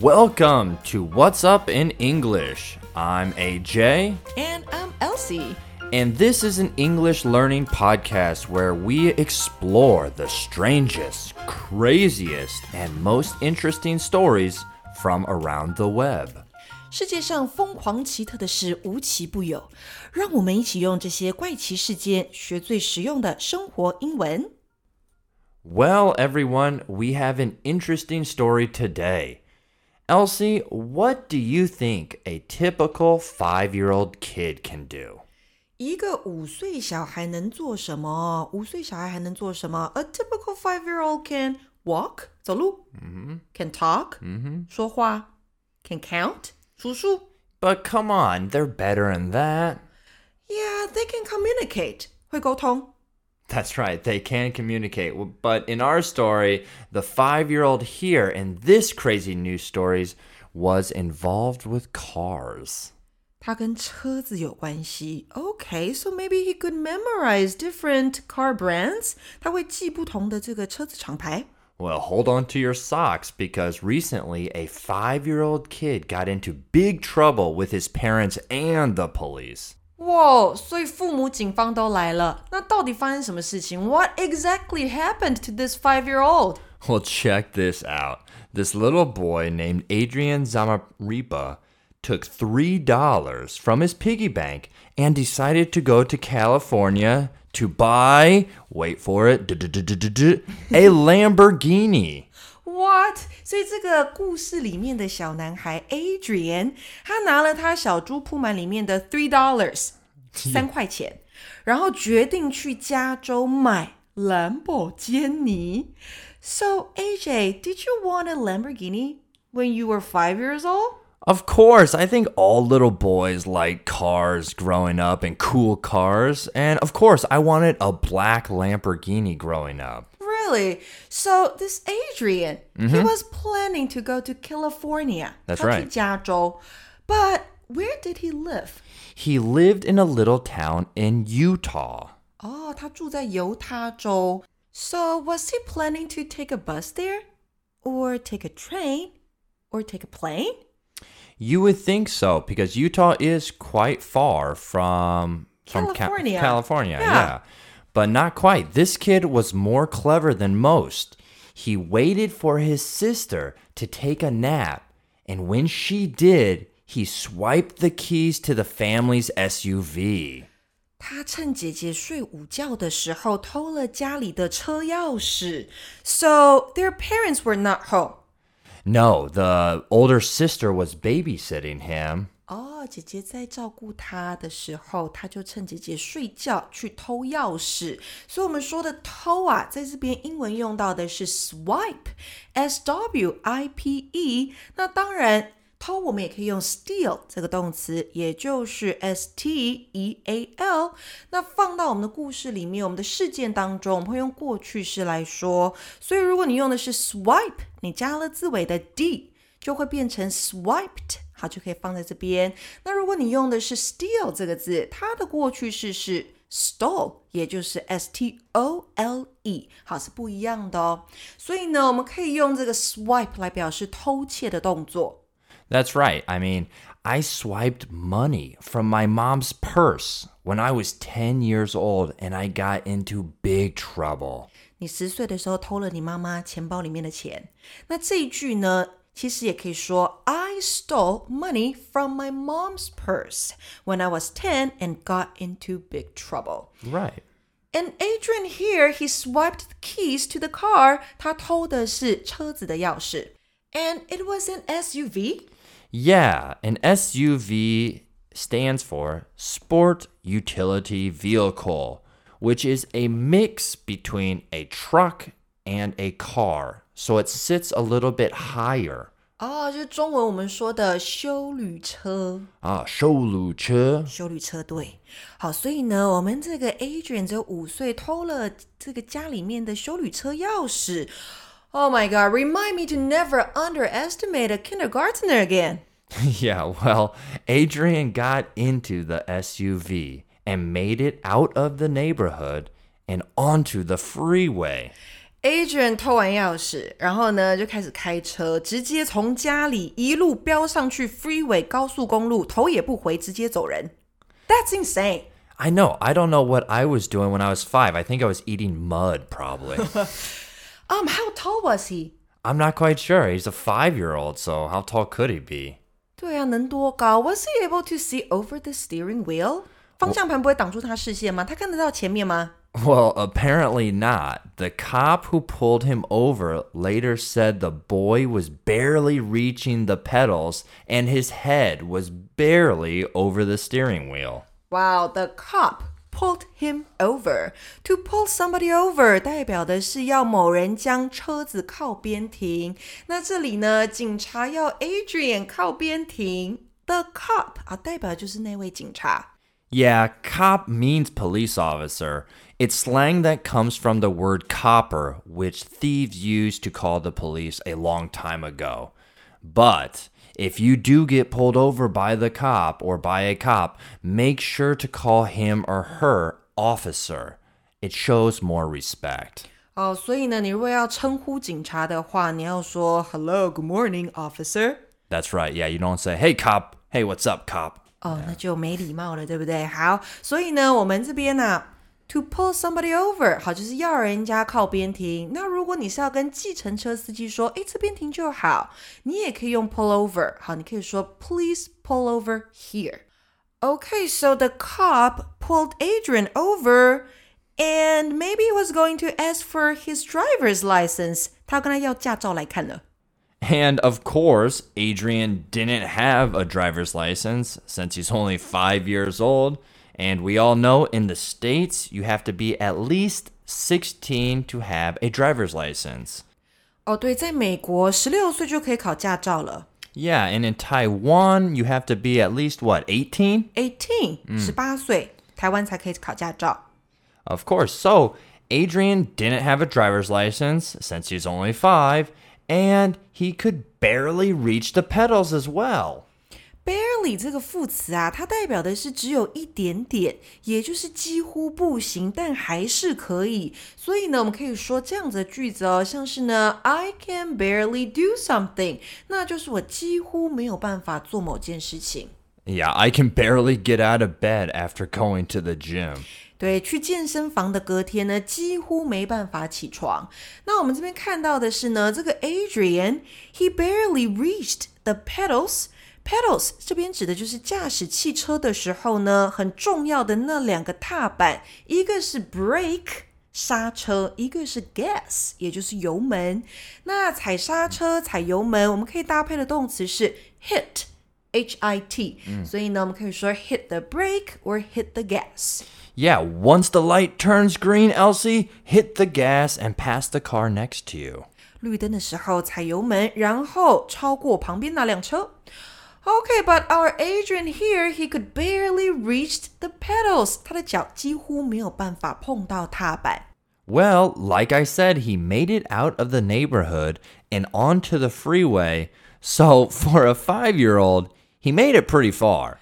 Welcome to What's Up in English. I'm AJ. And I'm Elsie. And this is an English learning podcast where we explore the strangest, craziest, and most interesting stories from around the web. 世界上疯狂奇特的事无奇不有，让我们一起用这些怪奇事件学最实用的生活英文。Well, everyone, we have an interesting story today. Elsie, what do you think a typical five year old kid can do? 一个五岁小孩能做什么？五岁小孩还能做什么？A typical five-year-old can walk 走路、mm can talk 说话，can count 数数。 But come on, they're better than that. Yeah, they can communicate 会沟通。 That's right, they can communicate. But in our story, the five year old here in this crazy news stories was involved with cars. 它跟车子有关系。Okay, so maybe he could memorize different car brands. 他会记不同的这个车子厂牌。 Well, hold on to your socks because recently a five year old kid got into big trouble with his parents and the police. 哇！所以父母、警方都来了，那到底发生什么事情？What exactly happened to this five-year-old? Well, check this out. This little boy named Adrian Zamarripa took $3 from his piggy bank and decided to go to California to buy, wait for it, a Lamborghini. What？所以这个故事里面的小男孩 Adrian，他拿了他小猪铺满里面的 three dollars 三块钱，然后决定去加州买兰博基尼。So AJ, did you want a Lamborghini when you were five years old? Of course, I think all little boys like cars growing up and cool cars. And of course, I wanted a black Lamborghini growing up. Really? So this Adrian, he was planning to go to California. That's 他去 right. 加州。But where did he live? He lived in a little town in Utah. 哦，他住在犹他州。So was he planning to take a bus there, or take a train, or take a plane? You would think so because Utah is quite far from from Ca- California. California, Yeah. yeah. But not quite. This kid was more clever than most. He waited for his sister to take a nap, and when she did, he swiped the keys to the family's SUV. 他趁姐姐睡午觉的时候偷了家里的车钥匙。So their parents were not home. No, the older sister was babysitting him. 哦，姐姐在照顾他的时候，他就趁姐姐睡觉去偷钥匙。所以，我们说的偷啊，在这边英文用到的是 swipe，s w i p e。那当然，偷我们也可以用 steal 这个动词，也就是 s t e a l。那放到我们的故事里面，我们的事件当中，我们会用过去式来说。所以，如果你用的是 swipe，你加了字尾的 d，就会变成 swiped。好，就可以放在这边。那如果你用的是 steal 这个字，它的过去式是 stole，也就是 s t o l e，好是不一样的哦。所以呢，我们可以用这个 swipe 来表示偷窃的动作。 That's right. I mean, I swiped money from my mom's purse when I was 10 years old and I got into big trouble. 你十岁的时候偷了你妈妈钱包里面的钱，那这一句呢， 其实也可以说 I stole money from my mom's purse when I was ten and got into big trouble。 Right. And Adrian here, he swiped the keys to the car. 他偷的是车子的钥匙。And it was an SUV. Yeah, an SUV stands for Sport Utility Vehicle, which is a mix between a truck and a car. so it sits a little bit higher. 哦，就是中文我们说的休旅车啊，休旅车，休旅车队。好，所以呢，我们这个 Adrian 只有五岁，偷了这个家里面的休旅车钥匙。Oh my god! Remind me to never underestimate a kindergartner again. yeah, well, Adrian got into the SUV and made it out of the neighborhood and onto the freeway. Adrian 偷完钥匙，然后呢就开始开车，直接从家里一路飙上去 freeway 高速公路，头也不回，直接走人。That's insane. I know. I don't know what I was doing when I was five. I think I was eating mud, probably. Um, how tall was he? I'm not quite sure. He's a five year old, so how tall could he be? 对啊，能多高？Was he able to see over the steering wheel？方向盘不会挡住他视线吗？他看得到前面吗？ Well, apparently not. The cop who pulled him over later said the boy was barely reaching the pedals and his head was barely over the steering wheel. Wow, the cop pulled him over. To pull somebody over 代表的是要某人将车子靠边停。那这里呢，警察要 Adrian 靠边停。The cop 啊，代表就是那位警察。 Yeah, cop means police officer. It's slang that comes from the word copper, which thieves used to call the police a long time ago. But if you do get pulled over by the cop or by a cop, make sure to call him or her officer. It shows more respect. 哦，所以呢，你如果要称呼警察的话，你要说 Hello, good morning, officer。 That's right. Yeah, you don't say, hey, cop. Hey, what's up, cop? 哦，那就没礼貌了，对不对？好，所以呢，我们这边呢、t o pull somebody over，好，就是要人家靠边停。那如果你是要跟计程车司机说，诶，这边停就好，你也可以用 pull over。好，你可以说 Please pull over here。Okay, so the cop pulled Adrian over. And maybe he was going to ask for his driver's license. 他要跟他要驾照来看了。 And of course, Adrian didn't have a driver's license since he's only five years old. And we all know in the States, you have to be at least 16 to have a driver's license. 哦，对，在美国，十六岁就可以考驾照了。 Yeah, and in Taiwan, you have to be at least what, 18? Eighteen，十八岁，台湾才可以考驾照。 Of course. So, Adrian didn't have a driver's license since he's only five, and he could barely reach the pedals as well. Barely 这个副词啊，它代表的是只有一点点，也就是几乎不行，但还是可以。所以呢，我们可以说这样子的句子哦，像是呢，I can barely do something，那就是我几乎没有办法做某件事情。 Yeah, I can barely get out of bed after going to the gym. 对，去健身房的隔天呢，几乎没办法起床。那我们这边看到的是呢，这个 Adrian，he barely reached the pedals。 pedals 这边指的就是驾驶汽车的时候呢，很重要的那两个踏板，一个是 brake 刹车，一个是 gas 也就是油门。那踩刹车、踩油门，我们可以搭配的动词是 hit。H I T，、所以呢，我们可以说 hit the brake or hit the gas。 Yeah, once the light turns green, Elsie, hit the gas and pass the car next to you. 绿灯的时候踩油门，然后超过旁边那辆车。 Okay, but our Adrian here, he could barely reach the pedals. 他的脚几乎没有办法碰到踏板。 Well, like I said, he made it out of the neighborhood and onto the freeway. So, for a five year old, he made it pretty far.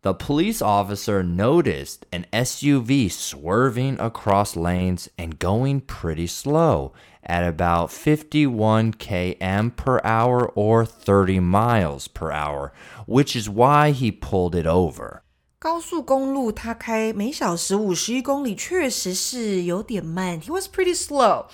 The police officer noticed an SUV swerving across lanes and going pretty slow at about 51 km per hour or 30 miles per hour, which is why he pulled it over. 高速公路它开每小时五十一公里，确实是有点慢。He was pretty slow,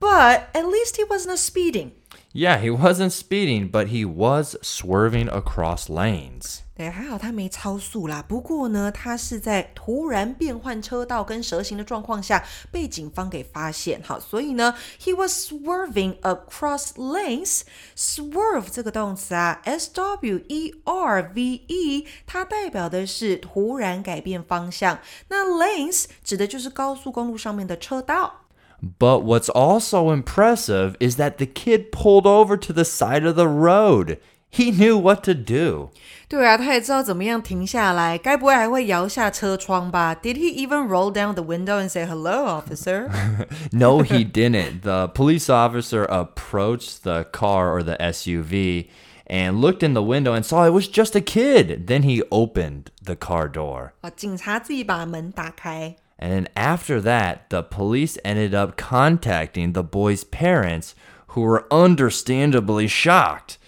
but at least he wasn't speeding. Yeah, he wasn't speeding, but he was swerving across lanes. 对，还好他没超速啦。不过呢，他是在突然变换车道跟蛇行的状况下被警方给发现。好，所以呢，he was swerving across lanes。swerve 这个动词啊，s w e r v e，它代表的是突然改变方向。那 lanes 指的就是高速公路上面的车道。 But what's also impressive is that the kid pulled over to the side of the road. He knew what to do. 对啊，他也知道怎么样停下来，该不会还会摇下车窗吧？Did he even roll down the window and say hello, officer? No, he didn't. The police officer approached the car or the SUV and looked in the window and saw it was just a kid. Then he opened the car door. 啊，警察自己把门打开。 And then after that, the police ended up contacting the boy's parents, who were understandably shocked.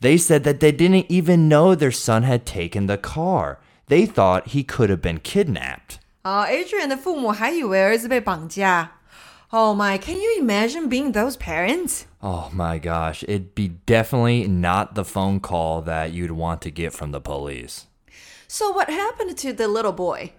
They said that they didn't even know their son had taken the car. They thought he could have been kidnapped. 啊、a d r i a n 的父母还以为儿子被绑架。Oh my, can you imagine being those parents? Oh my gosh, it'd be definitely not the phone call that you'd want to get from the police. So what happened to the little boy?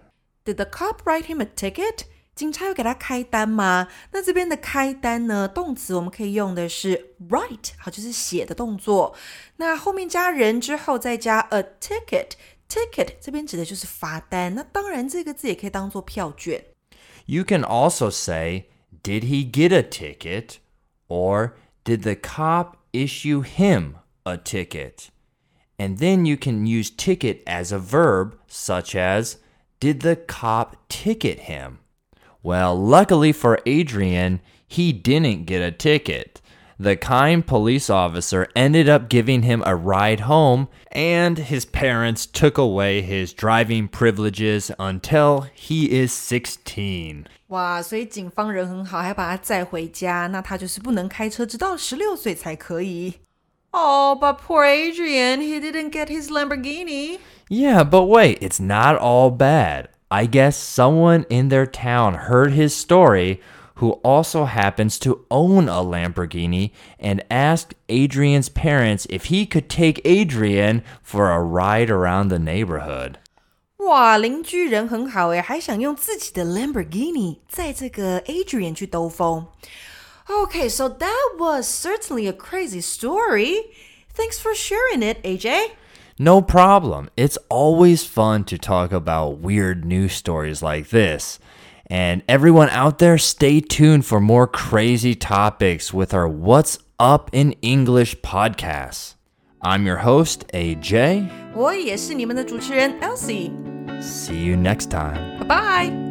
Did the cop write him a ticket? 警察有给他开单吗？那这边的开单呢，动词我们可以用的是 write，好，就是写的动作。那后面加人之后再加 a ticket。ticket 这边指的就是罚单，那当然这个字也可以当做票券。 You can also say, Did he get a ticket? Or did the cop issue him a ticket? And then you can use ticket as a verb, such as, Did the cop ticket him? Well, luckily for Adrian, he didn't get a ticket. The kind police officer ended up giving him a ride home, and his parents took away his driving privileges until he is 16. 哇，所以警方人很好，还把他载回家。那他就是不能开车，直到十六岁才可以。 Oh, but poor Adrian, he didn't get his Lamborghini. Yeah, but wait, it's not all bad. I guess someone in their town heard his story who also happens to own a Lamborghini and asked Adrian's parents if he could take Adrian for a ride around the neighborhood. 哇，邻居人很好诶，还想用自己的 Lamborghini 载这个 Adrian 去兜风。 Okay, so that was certainly a crazy story. Thanks for sharing it, AJ. No problem. It's always fun to talk about weird news stories like this. And everyone out there, stay tuned for more crazy topics with our What's Up in English podcast. I'm your host, AJ. 我也是你们的主持人 Elsie， See you next time. 拜拜。